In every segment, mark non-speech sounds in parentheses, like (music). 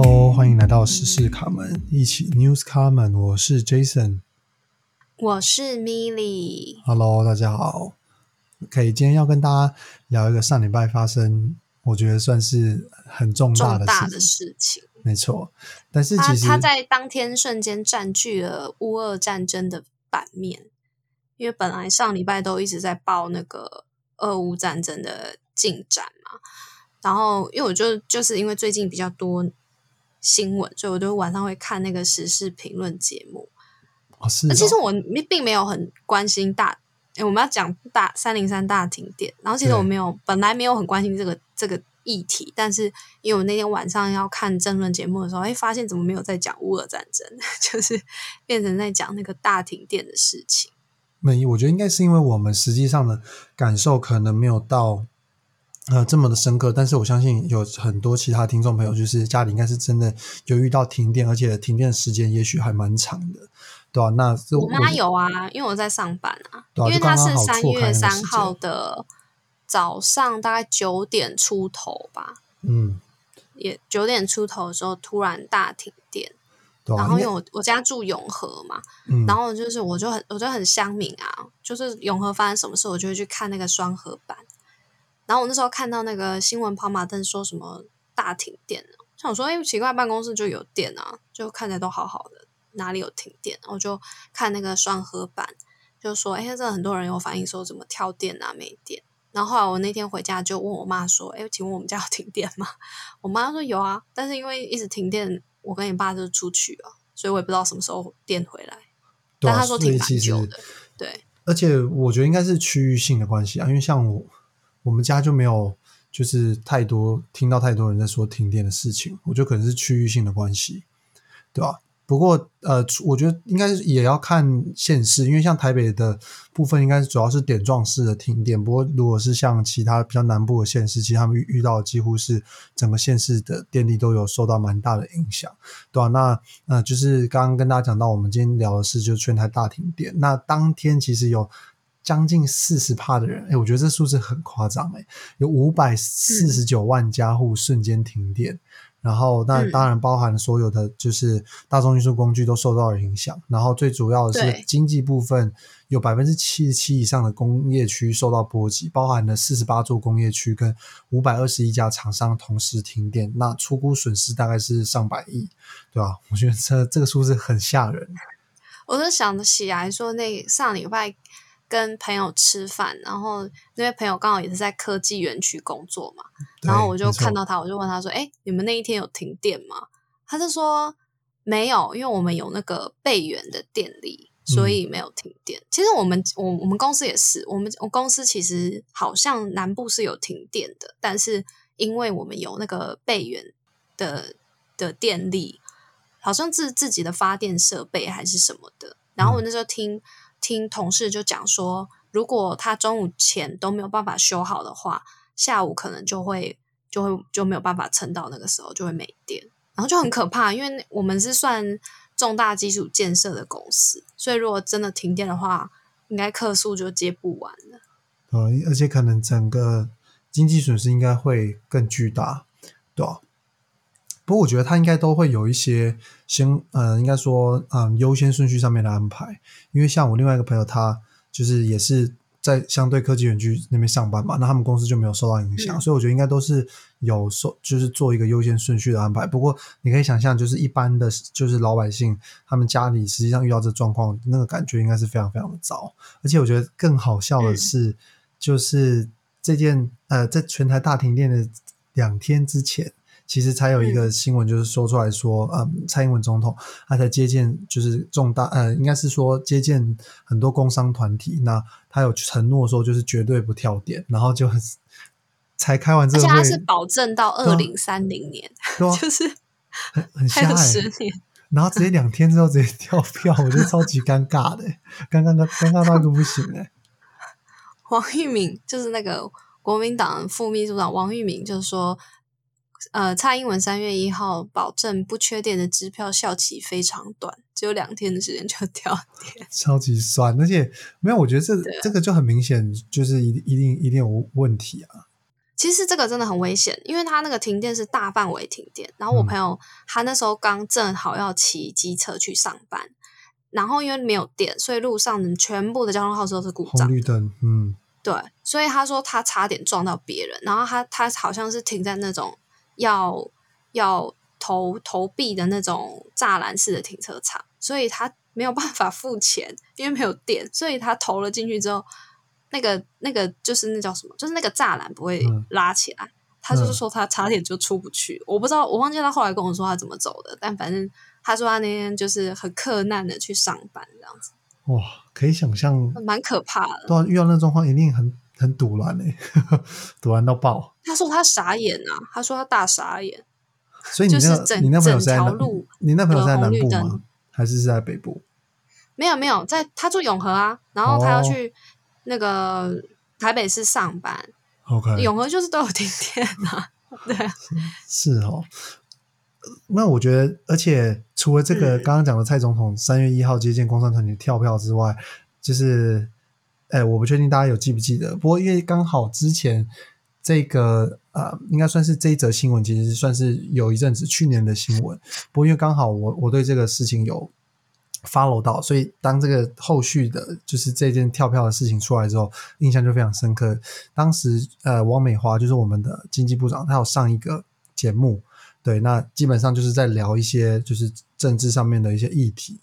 Hello，欢迎来到时事卡门，一起 News 卡门，我是 Jason。我是 Milly。Hello，大家好。OK，今天要跟大家聊一个上礼拜发生，我觉得算是很重大的重大的事情。没错，但是其实他他在当天瞬间占据了乌俄战争的版面，因为本来上礼拜都一直在报那个俄乌战争的进展嘛，然后因为我就就是因为最近比较多新闻，所以我就晚上会看那个时事评论节目。哦是哦其实我并没有很关心大，诶我们要讲大三零三大停电，然后其实我没有本来没有很关心这个这个议题，但是因为我那天晚上要看政论节目的时候，哎，发现怎么没有在讲乌俄战争，(laughs) 就是变成在讲那个大停电的事情。没，我觉得应该是因为我们实际上的感受可能没有到呃这么的深刻，但是我相信有很多其他听众朋友，就是家里应该是真的有遇到停电，而且停电时间也许还蛮长的，对吧、那我妈有啊，因为我在上班啊，对啊因为她是三月三号的早上大概九点出头吧，嗯，也九点出头的时候突然大停电。然后因为我我家住永和嘛，嗯，然后就是我就很我就很乡民啊，就是永和发生什么事，我就会去看那个双河版。然后我那时候看到那个新闻跑马灯说什么大停电了，想说哎奇怪，办公室就有电啊，就看起来都好好的，哪里有停电？我就看那个双核版，就说哎，真的很多人有反映说怎么跳电啊没电。然后后来我那天回家就问我妈说：“哎，请问我们家有停电吗？” (laughs) 我妈说有啊，但是因为一直停电，我跟你爸就出去了，所以我也不知道什么时候电回来。对啊但他说挺以其的，对，而且我觉得应该是区域性的关系啊，因为像我我们家就没有就是太多听到太多人在说停电的事情，我觉得可能是区域性的关系，对吧、不过呃，我觉得应该也要看县市，因为像台北的部分应该是主要是点状式的停电。不过如果是像其他比较南部的县市，其实他们遇到几乎是整个县市的电力都有受到蛮大的影响，对吧、那呃，就是刚刚跟大家讲到，我们今天聊的是就是全台大停电。那当天其实有将近四十帕的人，哎，我觉得这数字很夸张，哎，有五百四十九万家户瞬间停电。然后，那嗯当然包含所有的就是大众运输工具都受到了影响。然后最主要的是对经济部分，有百分之七十七以上的工业区受到波及，包含了四十八座工业区跟五百二十一家厂商同时停电，那出估损失大概是上百亿，对吧？我觉得这这个数字很吓人。我就想起来说，那上礼拜跟朋友吃饭，然后那位朋友刚好也是在科技园区工作嘛，然后我就看到他，我就问他说：“哎，你们那一天有停电吗？”他就说没有，因为我们有那个备源的电力，所以没有停电。其实我们我我们公司也是，我们我公司其实好像南部是有停电的，但是因为我们有那个备源的的电力，好像自自己的发电设备还是什么的。然后我那时候听、听同事就讲说，如果他中午前都没有办法修好的话，下午可能就会就会就没有办法撑到那个时候，就会没电，然后就很可怕。因为我们是算重大基础建设的公司，所以如果真的停电的话，应该客诉就接不完了。呃，而且可能整个经济损失应该会更巨大，对吧、不过我觉得他应该都会有一些先，呃，应该说，嗯，优先顺序上面的安排。因为像我另外一个朋友，他就是也是在相对科技园区那边上班嘛，那他们公司就没有受到影响，嗯所以我觉得应该都是有受，就是做一个优先顺序的安排。不过你可以想象，就是一般的，就是老百姓他们家里实际上遇到这状况，那个感觉应该是非常非常的糟。而且我觉得更好笑的嗯是，就是这件呃，在全台大停电的两天之前，其实才有一个新闻，就是说出来说，嗯，蔡英文总统他才接见，就是重大呃，应该是说接见很多工商团体，那他有承诺说就是绝对不跳点，然后就很才开完这个会，而且他是保证到二零三零年，对啊，(laughs) 就是很很还有瞎哎、十年。然后直接两天之后直接跳票，我觉得超级尴尬的、尴尬到尴尬到一个不行哎、王玉敏就是那个国民党副秘书长王玉敏，就是说，呃，蔡英文三月一号保证不缺电的支票效期非常短，只有两天的时间就掉电。(laughs) 超级酸，而且没有，我觉得这这个就很明显，就是一一定一定有问题啊。其实这个真的很危险，因为他那个停电是大范围停电。然后我嗯朋友他那时候刚正好要骑机车去上班，然后因为没有电，所以路上的全部的交通号志都是故障红。绿灯，嗯，对，所以他说他差点撞到别人，然后他他好像是停在那种要要投投币的那种栅栏式的停车场，所以他 (laughs) 没有办法付钱，因为没有电，所以他投了进去之后，那个那个就是那叫什么，就是那个栅栏不会嗯拉起来。他就是说他差点就出不去，我不知道，我忘记他后来跟我说他怎么走的，但反正他说他那天就是很克难的去上班，这样子哇，可以想象，蛮可怕的。对啊，遇到那状况一定很很堵然嘞，(laughs) 堵然到爆。他说他傻眼啊，他说他大傻眼。所以你那你那朋友是在哪整条路你那朋友是在南部吗？还是是在北部？没有没有，在他住永和啊，然后他要哦去那个台北市上班，OK，永和就是都有停电啊。(laughs) 对啊，是哦。那我觉得，而且除了这个嗯刚刚讲的蔡总统三月一号接见工商团体跳票之外，就是，哎，我不确定大家有记不记得。不过因为刚好之前这个呃，应该算是这一则新闻，其实算是有一阵子去年的新闻。不过因为刚好我我对这个事情有 follow 到，所以当这个后续的，就是这件跳票的事情出来之后，印象就非常深刻。当时呃，王美花就是我们的经济部长，她有上一个节目，对，那基本上就是在聊一些就是政治上面的一些议题。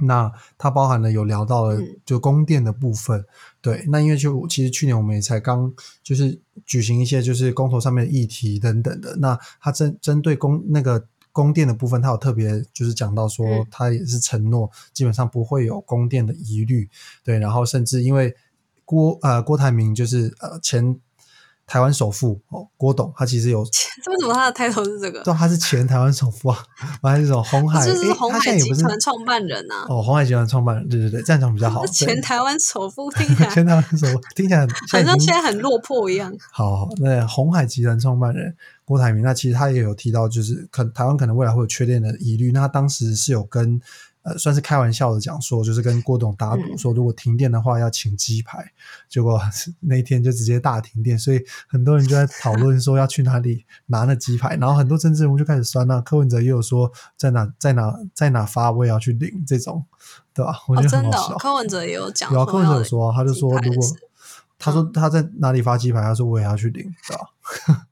那它包含了有聊到了嗯。就供电的部分，对，那因为就其实去年我们也才刚就是举行一些就是公投上面的议题等等的，那它针针对供那个供电的部分，它有特别就是讲到说嗯，它也是承诺基本上不会有供电的疑虑，对，然后甚至因为郭呃郭台铭就是呃前台湾首富哦郭董，他其实有 (laughs) 为什么他的 title 是这个？对，他是前台湾首富啊，(laughs) 完了这种红海，就是红海集团创办人啊，哦，红海集团创办人，对对对，这样讲比较好。(laughs) 前台湾首富听起来前台湾首富听起来好像现在很落魄一样。好，好那红海集团创办人郭台铭，那其实他也有提到，就是可台湾可能未来会有缺电的疑虑。那他当时是有跟呃，算是开玩笑的讲说，就是跟郭董打赌嗯说，如果停电的话要请鸡排。结果那一天就直接大停电，所以很多人就在讨论说要去哪里拿那鸡排，然后很多政治人物就开始酸了、柯文哲也有说在哪在哪在哪发，我也要去领这种，对吧？我哦，觉得真的、很好笑。哦，柯文哲也有讲，有啊，柯文哲有说啊，他就说如果他说嗯他在哪里发鸡排，他说我也要去领，对吧？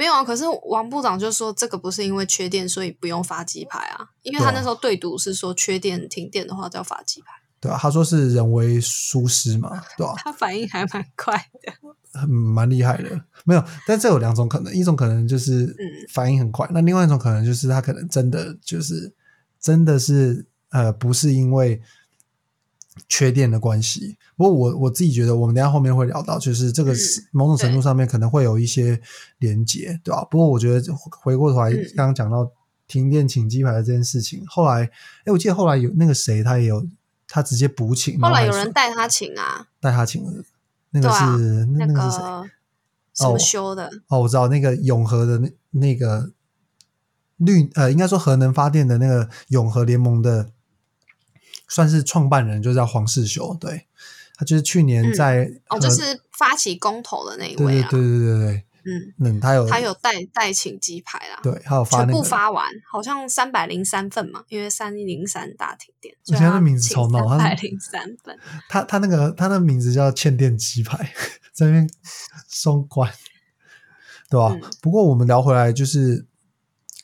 没有啊，可是王部长就说这个不是因为缺电所以不用发鸡排啊，因为他那时候对赌是说缺电停电的话就要发鸡排，对啊，他说是人为疏失嘛，对吧、他反应还蛮快的。很蛮厉害的。没有，但这有两种可能，一种可能就是嗯反应很快，那另外一种可能就是他可能真的就是真的是呃不是因为缺电的关系。不过我我自己觉得，我们等下后面会聊到，就是这个某种程度上面可能会有一些连结，对吧、不过我觉得回过头来，嗯。刚刚讲到停电请鸡排的这件事情，后来哎，我记得后来有那个谁，他也有他直接补请，后来有人带他请啊，带他请了，那个是、啊那那那个是谁？个什么修的，哦，我知道那个永和的那那个绿呃，应该说核能发电的那个永和联盟的，算是创办人，就叫黄世修。对，他就是去年嗯在、哦，呃就是发起公投的那位啊，对对对。对对，嗯，嗯，他有他有带带请鸡排啦，对，还有发全那个，部发完，好像三百零三份嘛，因为三零三大停电，我觉得他名字超闹他三百零三份，他他那个他那个名字叫欠电鸡排，在那边双关，对吧、嗯？不过我们聊回来，就是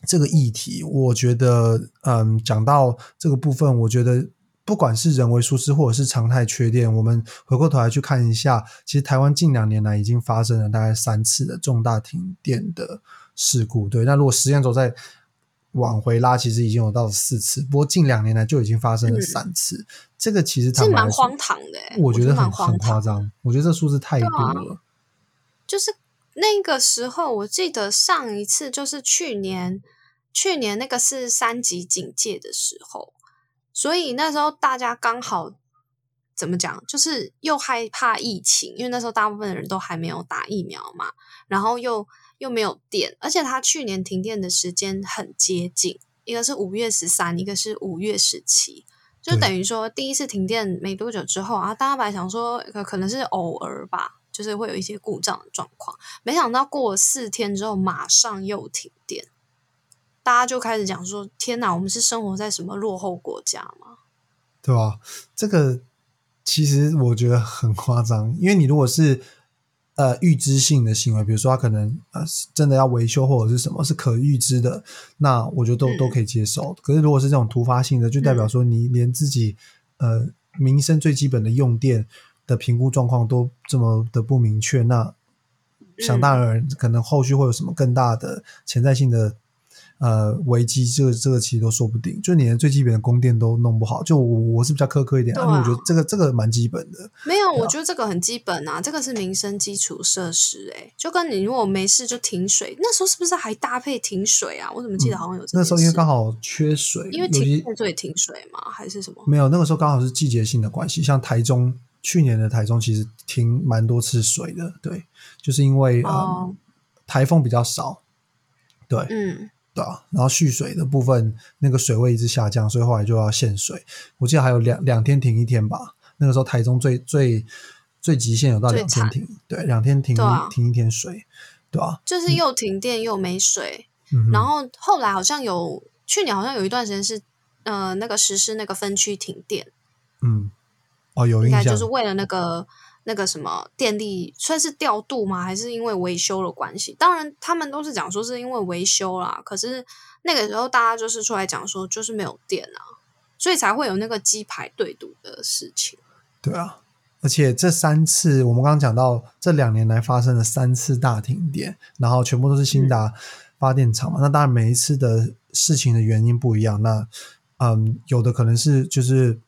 这个议题，我觉得，嗯，讲到这个部分，我觉得不管是人为疏失或者是常态缺电，我们回过头来去看一下，其实台湾近两年来已经发生了大概三次的重大停电的事故。对，那如果时间轴再往回拉，其实已经有到四次，不过近两年来就已经发生了嗯三次。这个其实是蛮荒唐的、欸，我觉得很夸。张，我觉得这数字太多了。就是那个时候，我记得上一次就是去年，去年那个是三级警戒的时候，所以那时候大家刚好怎么讲，就是又害怕疫情，因为那时候大部分的人都还没有打疫苗嘛，然后又又没有电，而且它去年停电的时间很接近，一个是五月十三，一个是五月十七。就等于说，第一次停电没多久之后啊，大家本来想说可可能是偶尔吧，就是会有一些故障的状况。没想到过了四天之后，马上又停电，大家就开始讲说：“天哪，我们是生活在什么落后国家吗？”对吧？这个其实我觉得很夸张，因为你如果是呃预知性的行为，比如说他可能呃真的要维修或者是什么是可预知的，那我觉得都、嗯都可以接受。可是如果是这种突发性的，就代表说你连自己呃民生最基本的用电的评估状况都这么的不明确，那想当然可能后续会有什么更大的潜在性的。呃，危机这个这个其实都说不定，就你连最基本的供电都弄不好，就我我是比较苛刻一点，因为我觉得这个这个蛮基本的。没有，我觉得这个很基本啊，这个是民生基础设施、欸，就跟你如果没事就停水，那时候是不是还搭配停水啊？我怎么记得好像有这、嗯那时候因为刚好缺水，因为停电所以停水嘛？还是什么？没有那个时候刚好是季节性的关系，像台中去年的台中其实停蛮多次水的，对，就是因为、哦嗯台风比较少，对，嗯，对啊，然后蓄水的部分那个水位一直下降，所以后来就要限水。我记得还有两两天停一天吧。那个时候台中最最最极限有到两天停，对，两天停停一天水，对吧、就是又停电又没水，嗯，然后后来好像有去年好像有一段时间是呃那个实施那个分区停电，嗯，哦，有应印象，该就是为了那个那个什么电力算是调度吗？还是因为维修的关系？当然他们都是讲说是因为维修啦，可是那个时候大家就是出来讲说就是没有电啊，所以才会有那个鸡排对赌的事情。对啊，而且这三次我们刚刚讲到，这两年来发生了三次大停电，然后全部都是新达发电厂嘛。那当然每一次的事情的原因不一样，那嗯，有的可能是就是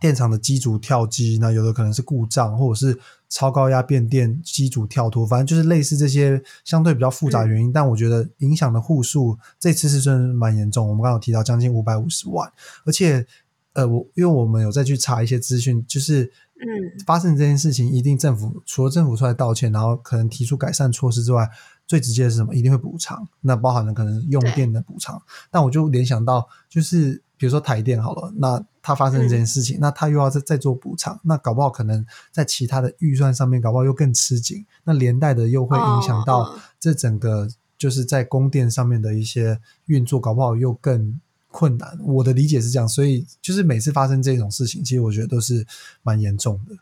电厂的机组跳机，那有的可能是故障，或者是超高压变电机组跳脱，反正就是类似这些相对比较复杂原因。但我觉得影响的户数这次是真的蛮严重，我们刚刚有提到将近五百五十万，而且呃，我因为我们有再去查一些资讯，就是嗯发生这件事情，一定政府除了政府出来道歉，然后可能提出改善措施之外，最直接的是什么？一定会补偿，那包含了可能用电的补偿。但我就联想到，就是比如说台电好了，那它发生这件事情，那它又要再再做补偿，那搞不好可能在其他的预算上面，搞不好又更吃紧，那连带的又会影响哦到嗯这整个就是在供电上面的一些运作，搞不好又更。困难，我的理解是这样，所以就是每次发生这种事情，其实我觉得都是蛮严重的。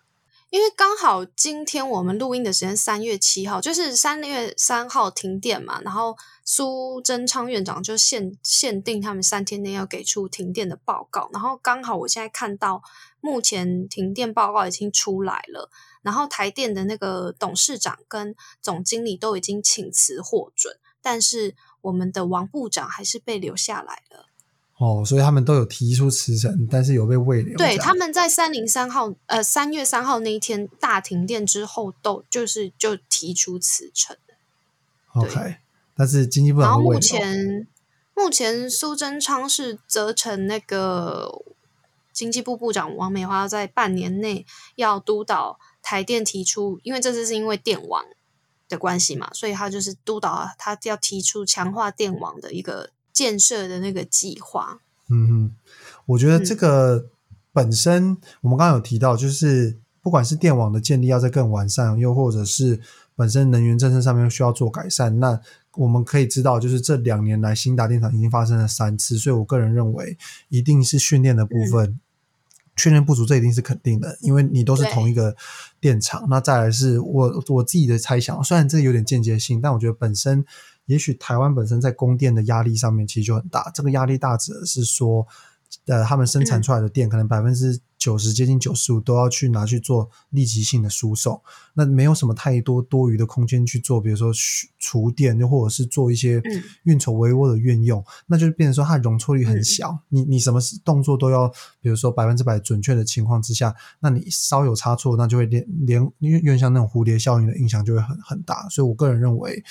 因为刚好今天我们录音的时间三月七号，就是三月三号停电嘛，然后苏贞昌院长就限限定他们三天内要给出停电的报告，然后刚好我现在看到目前停电报告已经出来了，然后台电的那个董事长跟总经理都已经请辞获准，但是我们的王部长还是被留下来了。哦，所以他们都有提出辞呈，但是有被未留。对，他们在三零三号呃三月三号那一天大停电之后，都就是就提出辞呈。OK，但是经济部然后目。前目前苏贞昌是责成那个经济部部长王美花在半年内要督导台电提出，因为这次是因为电网的关系嘛，所以他就是督导他要提出强化电网的一个建设的那个计划。嗯哼，我觉得这个本身、我们刚刚有提到，就是不管是电网的建立要再更完善，又或者是本身能源政策上面需要做改善，那我们可以知道，就是这两年来新达电厂已经发生了三次，所以我个人认为一定是训练的部分。训练不足，这一定是肯定的，因为你都是同一个电厂。那再来是我我自己的猜想，虽然这个有点间接性，但我觉得本身也许台湾本身在供电的压力上面其实就很大。这个压力大指的是说，呃，他们生产出来的电可能百分之九十接近九十五都要去拿去做立即性的输送，那没有什么太多多余的空间去做，比如说蓄储电，又或者是做一些嗯运筹帷幄的运用，那就是变成说它容错率很小。你你什么事动作都要，比如说百分之百准确的情况之下，那你稍有差错，那就会连连因为有点像那种蝴蝶效应的影响就会很很大。所以我个人认为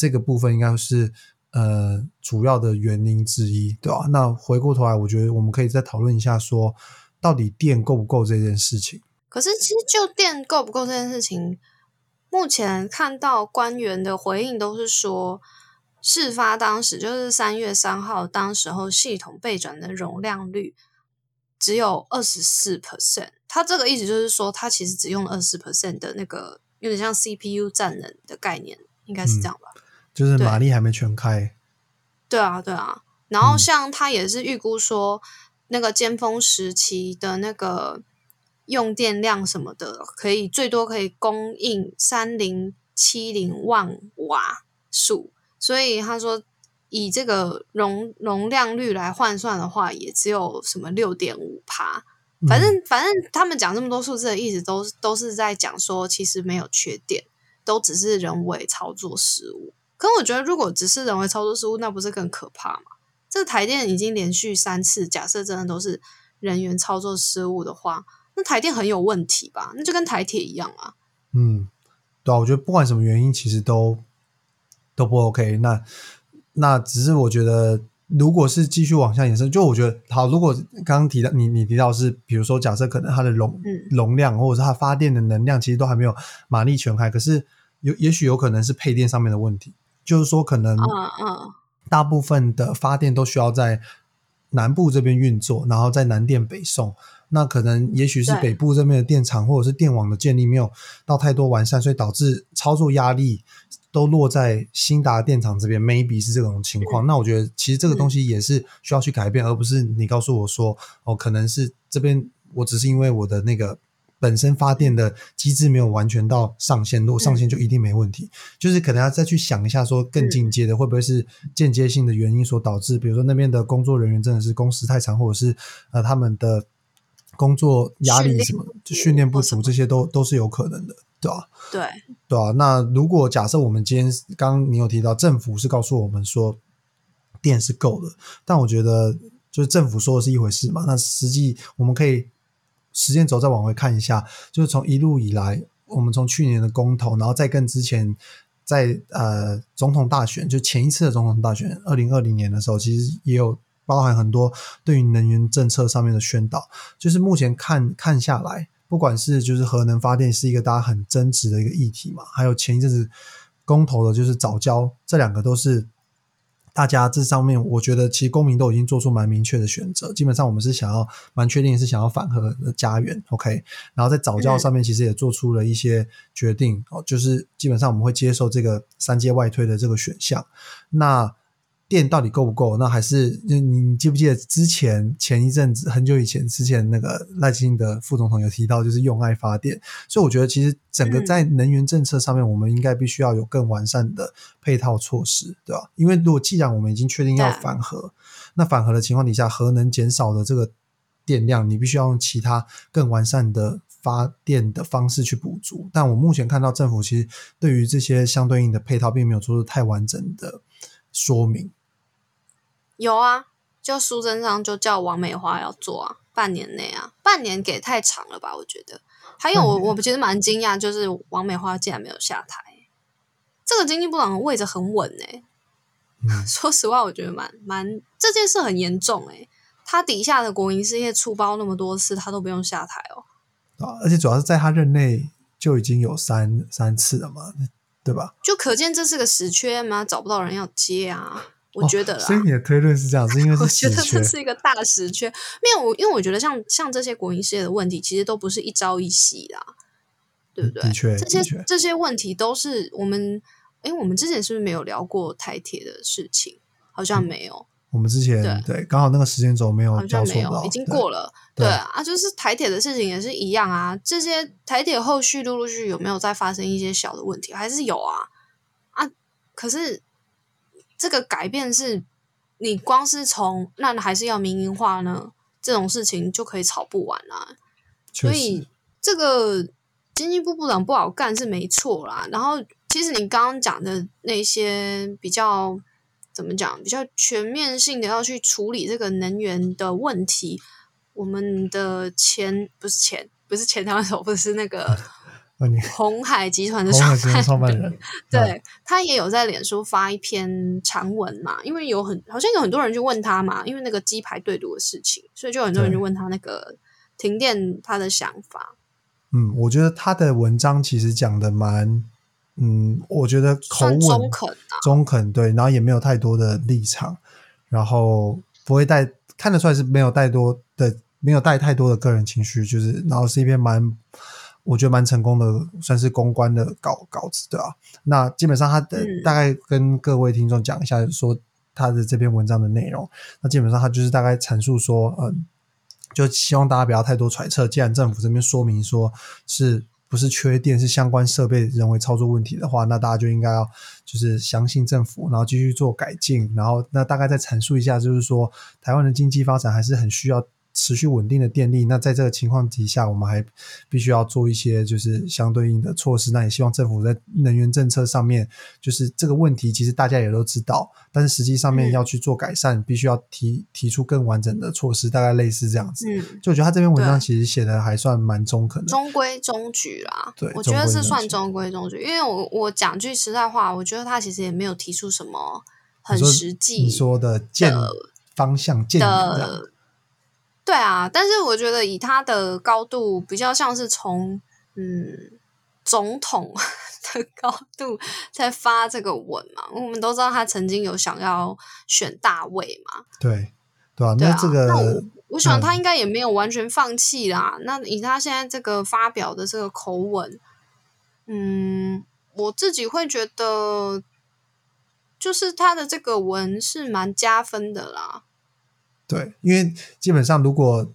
这个部分应该是。呃，主要的原因之一，对吧？那回过头来，我觉得我们可以再讨论一下说，到底电够不够这件事情。可是，其实就电够不够这件事情，目前看到官员的回应都是说，事发当时就是三月三号，当时候系统备转的容量率只有二十四 percent。他这个意思就是说，他其实只用了二十 percent 的那个有点像 CPU 占能的概念，应该是这样吧？就是马力还没全开。对啊，对啊。然后像他也是预估说，那个尖峰时期的那个用电量什么的，可以最多可以供应三零七零万瓦数，所以他说以这个容容量率来换算的话，也只有什么六点五帕。反正反正他们讲这么多数字的意思，都都是在讲说，其实没有缺点，都只是人为操作失误。可我觉得，如果只是人为操作失误，那不是更可怕吗？这个台电已经连续三次，假设真的都是人员操作失误的话，那台电很有问题吧？那就跟台铁一样啊。嗯，对啊，我觉得不管什么原因，其实都都不 OK。那那只是我觉得。如果是继续往下延伸，就我觉得好。如果刚刚提到你，你提到是，比如说假设可能它的容容量，或者是它发电的能量，其实都还没有马力全开，可是有也许有可能是配电上面的问题，就是说可能大部分的发电都需要在南部这边运作，然后在南电北送。那可能也许是北部这边的电厂或者是电网的建立没有到太多完善，所以导致操作压力都落在新达电厂这边，maybe 是这种情况。那我觉得其实这个东西也是需要去改变，而不是你告诉我说哦，可能是这边我只是因为我的那个本身发电的机制没有完全到上限，如果上限就一定没问题。就是可能要再去想一下，说更进阶的会不会是间接性的原因所导致，比如说那边的工作人员真的是工时太长，或者是呃他们的。工作压力什么，就训练不足，这些都都是有可能的，对吧？对，对啊。那如果假设我们今天刚刚你有提到政府是告诉我们说电是够的，但我觉得就是政府说的是一回事嘛。那实际我们可以时间轴再往回看一下，就是从一路以来，我们从去年的公投，然后再跟之前在呃总统大选，就前一次的总统大选，二零二零年的时候，其实也有。包含很多对于能源政策上面的宣导，就是目前看看下来，不管是就是核能发电是一个大家很争执的一个议题嘛，还有前一阵子公投的就是早教，这两个都是大家这上面，我觉得其实公民都已经做出蛮明确的选择，基本上我们是想要蛮确定是想要反核的家园，OK，然后在早教上面其实也做出了一些决定哦，就是基本上我们会接受这个三阶外推的这个选项，那。电到底够不够？那还是你你记不记得之前前一阵子很久以前之前那个赖清德副总统有提到，就是用爱发电。所以我觉得其实整个在能源政策上面，我们应该必须要有更完善的配套措施，对吧？因为如果既然我们已经确定要反核，那反核的情况底下，核能减少的这个电量，你必须要用其他更完善的发电的方式去补足。但我目前看到政府其实对于这些相对应的配套，并没有做出太完整的说明。有啊，就苏贞昌就叫王美花要做啊，半年内啊，半年给太长了吧？我觉得。还有我，我觉得蛮惊讶，就是王美花竟然没有下台。这个经济部长的位置很稳哎。(laughs) 说实话，我觉得蛮蛮这件事很严重哎。他底下的国营事业出包那么多次，他都不用下台哦。啊，而且主要是在他任内就已经有三三次了嘛，对吧？就可见这是个死缺嘛，找不到人要接啊。我觉得，所以你的推论是这样，是因为 (laughs) 我觉得这是一个大实缺。没有我，因为我觉得像像这些国营事业的问题，其实都不是一朝一夕的，对不对？的确，这些这些问题都是我们，哎，我们之前是不是没有聊过台铁的事情？好像没有。我们之前对刚好那个时间轴没有交错到，已经过了。对啊，就是台铁的事情也是一样啊。这些台铁后续陆陆续续有没有再发生一些小的问题？还是有啊啊？可是。这个改变是，你光是从那还是要民营化呢？这种事情就可以吵不完啊。所以这个经济部部长不好干是没错啦。然后其实你刚刚讲的那些比较怎么讲，比较全面性的要去处理这个能源的问题，我们的前不是前不是前台湾首不是那个。(laughs) 红海集团的创办人，对他也有在脸书发一篇长文嘛，因为有很好像有很多人去问他嘛，因为那个鸡排对赌的事情，所以就很多人就问他那个停电他的想法。嗯，我觉得他的文章其实讲的蛮，嗯，我觉得口吻中肯啊，中肯对，然后也没有太多的立场，然后不会带看得出来是没有太多的没有带太多的个人情绪，就是然后是一篇蛮。我觉得蛮成功的，算是公关的稿稿子，对吧、那基本上他的、嗯大概跟各位听众讲一下，说他的这篇文章的内容。那基本上他就是大概阐述说，嗯，就希望大家不要太多揣测。既然政府这边说明说是不是缺电，是相关设备人为操作问题的话，那大家就应该要就是相信政府，然后继续做改进。然后那大概再阐述一下，就是说台湾的经济发展还是很需要。持续稳定的电力，那在这个情况底下，我们还必须要做一些就是相对应的措施。那也希望政府在能源政策上面，就是这个问题，其实大家也都知道，但是实际上面嗯要去做改善，必须要提提出更完整的措施，大概类似这样子。嗯，就我觉得他这篇文章其实写的还算蛮中肯的。中规中矩啦。对我觉得是算中规中矩中规中矩，因为我我讲句实在话，我觉得他其实也没有提出什么很实际你说的建方向建议，的。对啊，但是我觉得以他的高度，比较像是从嗯总统的高度在发这个文嘛。我们都知道他曾经有想要选大位嘛，对对啊那这个那我我想他嗯应该也没有完全放弃啦。那以他现在这个发表的这个口吻，嗯，我自己会觉得，就是他的这个文是蛮加分的啦。对，因为基本上如果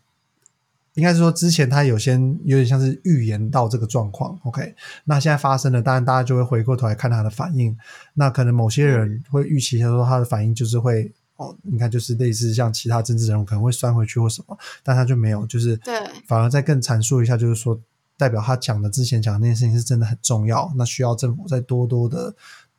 应该是说之前他有先有点像是预言到这个状况，OK，那现在发生了，当然大家就会回过头来看他的反应。那可能某些人会预期他说他的反应就是会哦，你看就是类似像其他政治人物可能会酸回去或什么，但他就没有，就是对。反而再更阐述一下，就是说代表他讲的之前讲的那件事情是真的很重要，那需要政府再多多的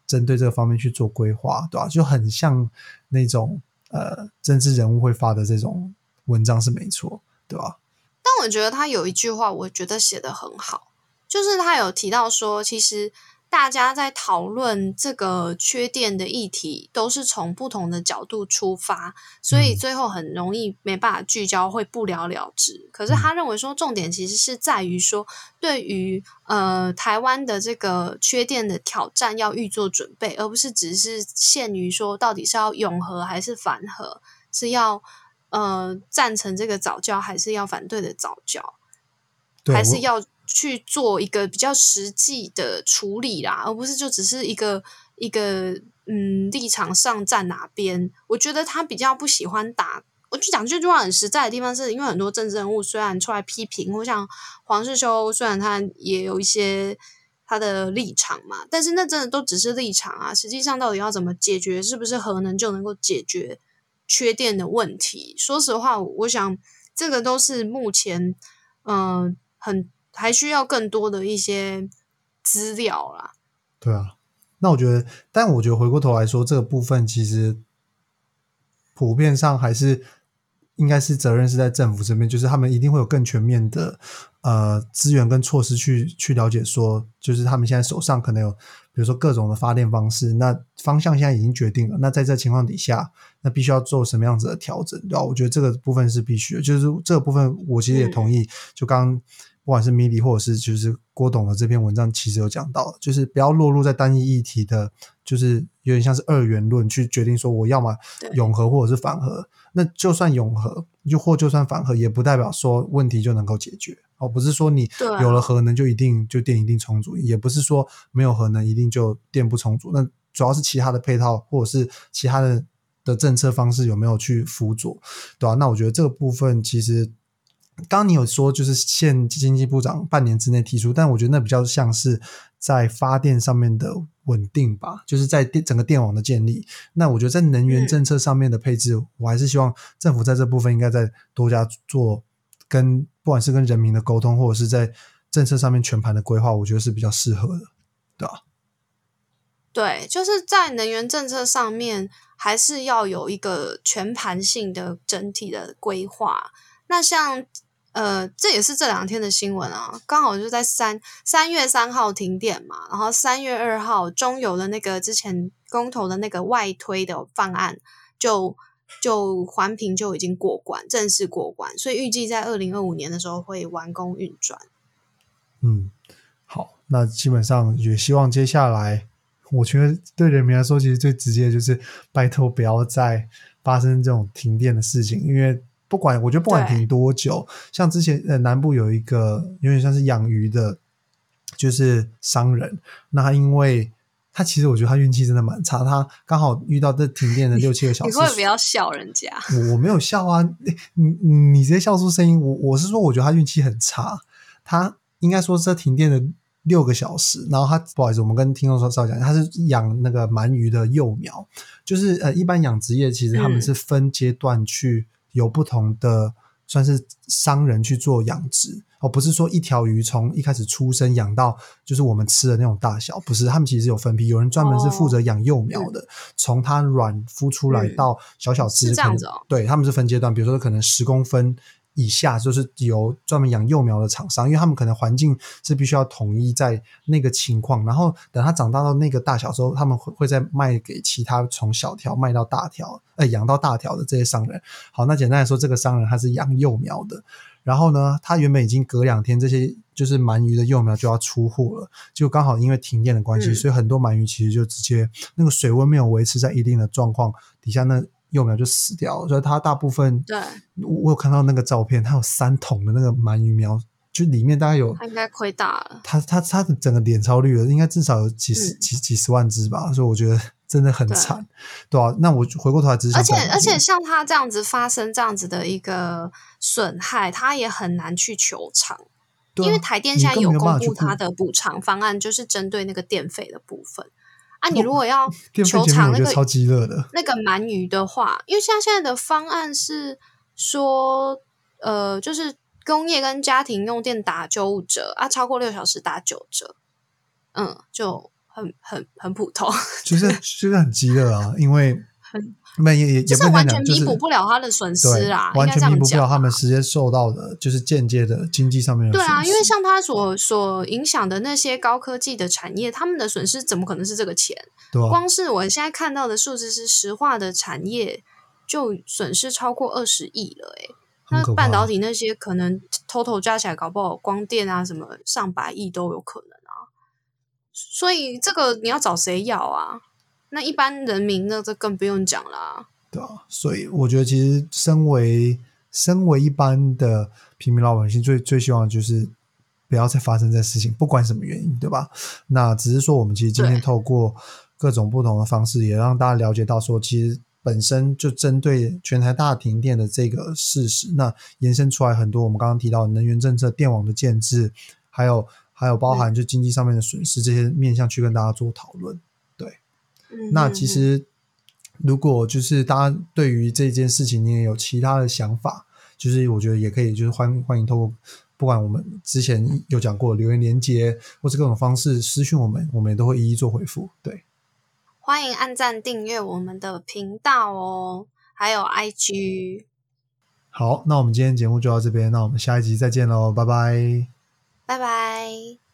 针对这个方面去做规划，对吧、就很像那种呃政治人物会发的这种文章是没错，对吧？但我觉得他有一句话，我觉得写的很好，就是他有提到说，其实大家在讨论这个缺电的议题，都是从不同的角度出发，所以嗯最后很容易没办法聚焦，会不了了之。可是他认为说，重点其实是在于说，对于呃台湾的这个缺电的挑战要预做准备，而不是只是限于说到底是要永和还是反和，是要。呃，赞成这个早教还是要反对的早教，还是要去做一个比较实际的处理啦，而不是就只是一个一个嗯立场上站哪边。我觉得他比较不喜欢打，我就讲这句话很实在的地方，是因为很多政治人物虽然出来批评，或像黄世修，虽然他也有一些。他的立场嘛，但是那真的都只是立场啊。实际上到底要怎么解决，是不是核能就能够解决缺电的问题？说实话，我想这个都是目前嗯、很还需要更多的一些资料啦。对啊，那我觉得，但我觉得回过头来说，这个部分其实普遍上还是应该是责任是在政府这边，就是他们一定会有更全面的呃资源跟措施去去了解说，就是他们现在手上可能有，比如说各种的发电方式，那方向现在已经决定了，那在这情况底下，那必须要做什么样子的调整，对吧？我觉得这个部分是必须的，就是这个部分我其实也同意，就刚刚不管是米莉或者是就是郭董的这篇文章，其实有讲到，就是不要落入在单一议题的，就是有点像是二元论去决定说我要么永和或者是反核。那就算永和，就或就算反核，也不代表说问题就能够解决哦。不是说你有了核能就一定就电一定充足，也不是说没有核能一定就电不充足。那主要是其他的配套或者是其他的的政策方式有没有去辅佐，对吧、那我觉得这个部分其实。刚刚你有说，就是现经济部长半年之内提出，但我觉得那比较像是在发电上面的稳定吧，就是在电整个电网的建立。那我觉得在能源嗯政策上面的配置，我还是希望政府在这部分应该再多加做跟不管是跟人民的沟通，或者是在政策上面全盘的规划，我觉得是比较适合的，对吧？对，就是在能源政策上面，还是要有一个全盘性的整体的规划。那像呃，这也是这两天的新闻啊，刚好就在三三月三号停电嘛，然后三月二号中油的那个之前公投的那个外推的方案就就环评就已经过关，正式过关，所以预计在二零二五年的时候会完工运转。嗯，好，那基本上也希望接下来，我觉得对人民来说，其实最直接就是拜托不要再发生这种停电的事情，因为不管我觉得不管停多久，像之前呃南部有一个有点像是养鱼的，就是商人，那他因为他其实我觉得他运气真的蛮差，他刚好遇到这停电的六七个小时，你会不要笑人家？我我没有笑啊，你你你直接笑出声音。我我是说，我觉得他运气很差。他应该说这停电的六个小时，然后他不好意思，我们跟听众说稍微讲，他是养那个鳗鱼的幼苗，就是呃，一般养殖业其实他们嗯是分阶段去有不同的。算是商人去做养殖。哦，不是说一条鱼从一开始出生养到就是我们吃的那种大小，不是，他们其实有分批，有人专门是负责养幼苗的，从它卵孵出来嗯。到小小只，是这样子哦。对，他们是分阶段，比如说可能十公分以下，就是由专门养幼苗的厂商，因为他们可能环境是必须要统一在那个情况，然后等它长大到那个大小之后，他们会会再卖给其他从小条卖到大条，呃，养到大条的这些商人。好，那简单来说，这个商人他是养幼苗的，然后呢，他原本已经隔两天这些就是鳗鱼的幼苗就要出货了，就刚好因为停电的关系，所以很多鳗鱼其实就直接那个水温没有维持在一定的状况底下，那幼苗就死掉了。所以它大部分，对，我我有看到那个照片，它有三桶的那个鳗鱼苗，就里面大概有他应该亏大了。它它它的整个脸超绿了，应该至少有几十、嗯几几十万只吧，所以我觉得真的很惨，(laughs) 对啊，那我回过头来只是想而且而且像它这样子发生这样子的一个损害，它也很难去求偿，啊因为台电现在有公布它的补偿方案，就是针对那个电费的部分。啊，你如果要电费求减免，偿那个超级热的。那个鳗鱼的话，因为像现在的方案是说，呃，就是工业跟家庭用电打九五折啊，超过六小时打九折，嗯，就很很很普通，就是就是很激烈啊，因为 (laughs) 很没也也也就是完全弥补不了他的损失对啦，完全弥补不了讲他们直接受到的，就是间接的经济上面的对啊，因为像他所所影响的那些高科技的产业，他们的损失怎么可能是这个钱？对吧？光是我现在看到的数字是石化的产业就损失超过二十亿了、欸，很可怕那半导体那些可能 total 加起来，搞不好光电啊什么上百亿都有可能啊。所以这个你要找谁要啊？那一般人民那这更不用讲啦。对啊，所以我觉得其实身为身为一般的平民老百姓，最最希望的就是不要再发生这事情，不管什么原因，对吧？那只是说我们其实今天透过各种不同的方式，也让大家了解到说，其实本身就针对全台大停电的这个事实，那延伸出来很多我们刚刚提到能源政策、电网的建制，还有还有包含就经济上面的损失这些面向去跟大家做讨论。嗯那其实，如果就是大家对于这件事情你也有其他的想法，就是我觉得也可以，就是欢欢迎透过不管我们之前有讲过留言连接，或是各种方式私讯我们，我们也都会一一做回复。对，欢迎按赞订阅我们的频道哦，还有 IG，好，那我们今天节目就到这边，那我们下一集再见喽，拜拜。拜拜。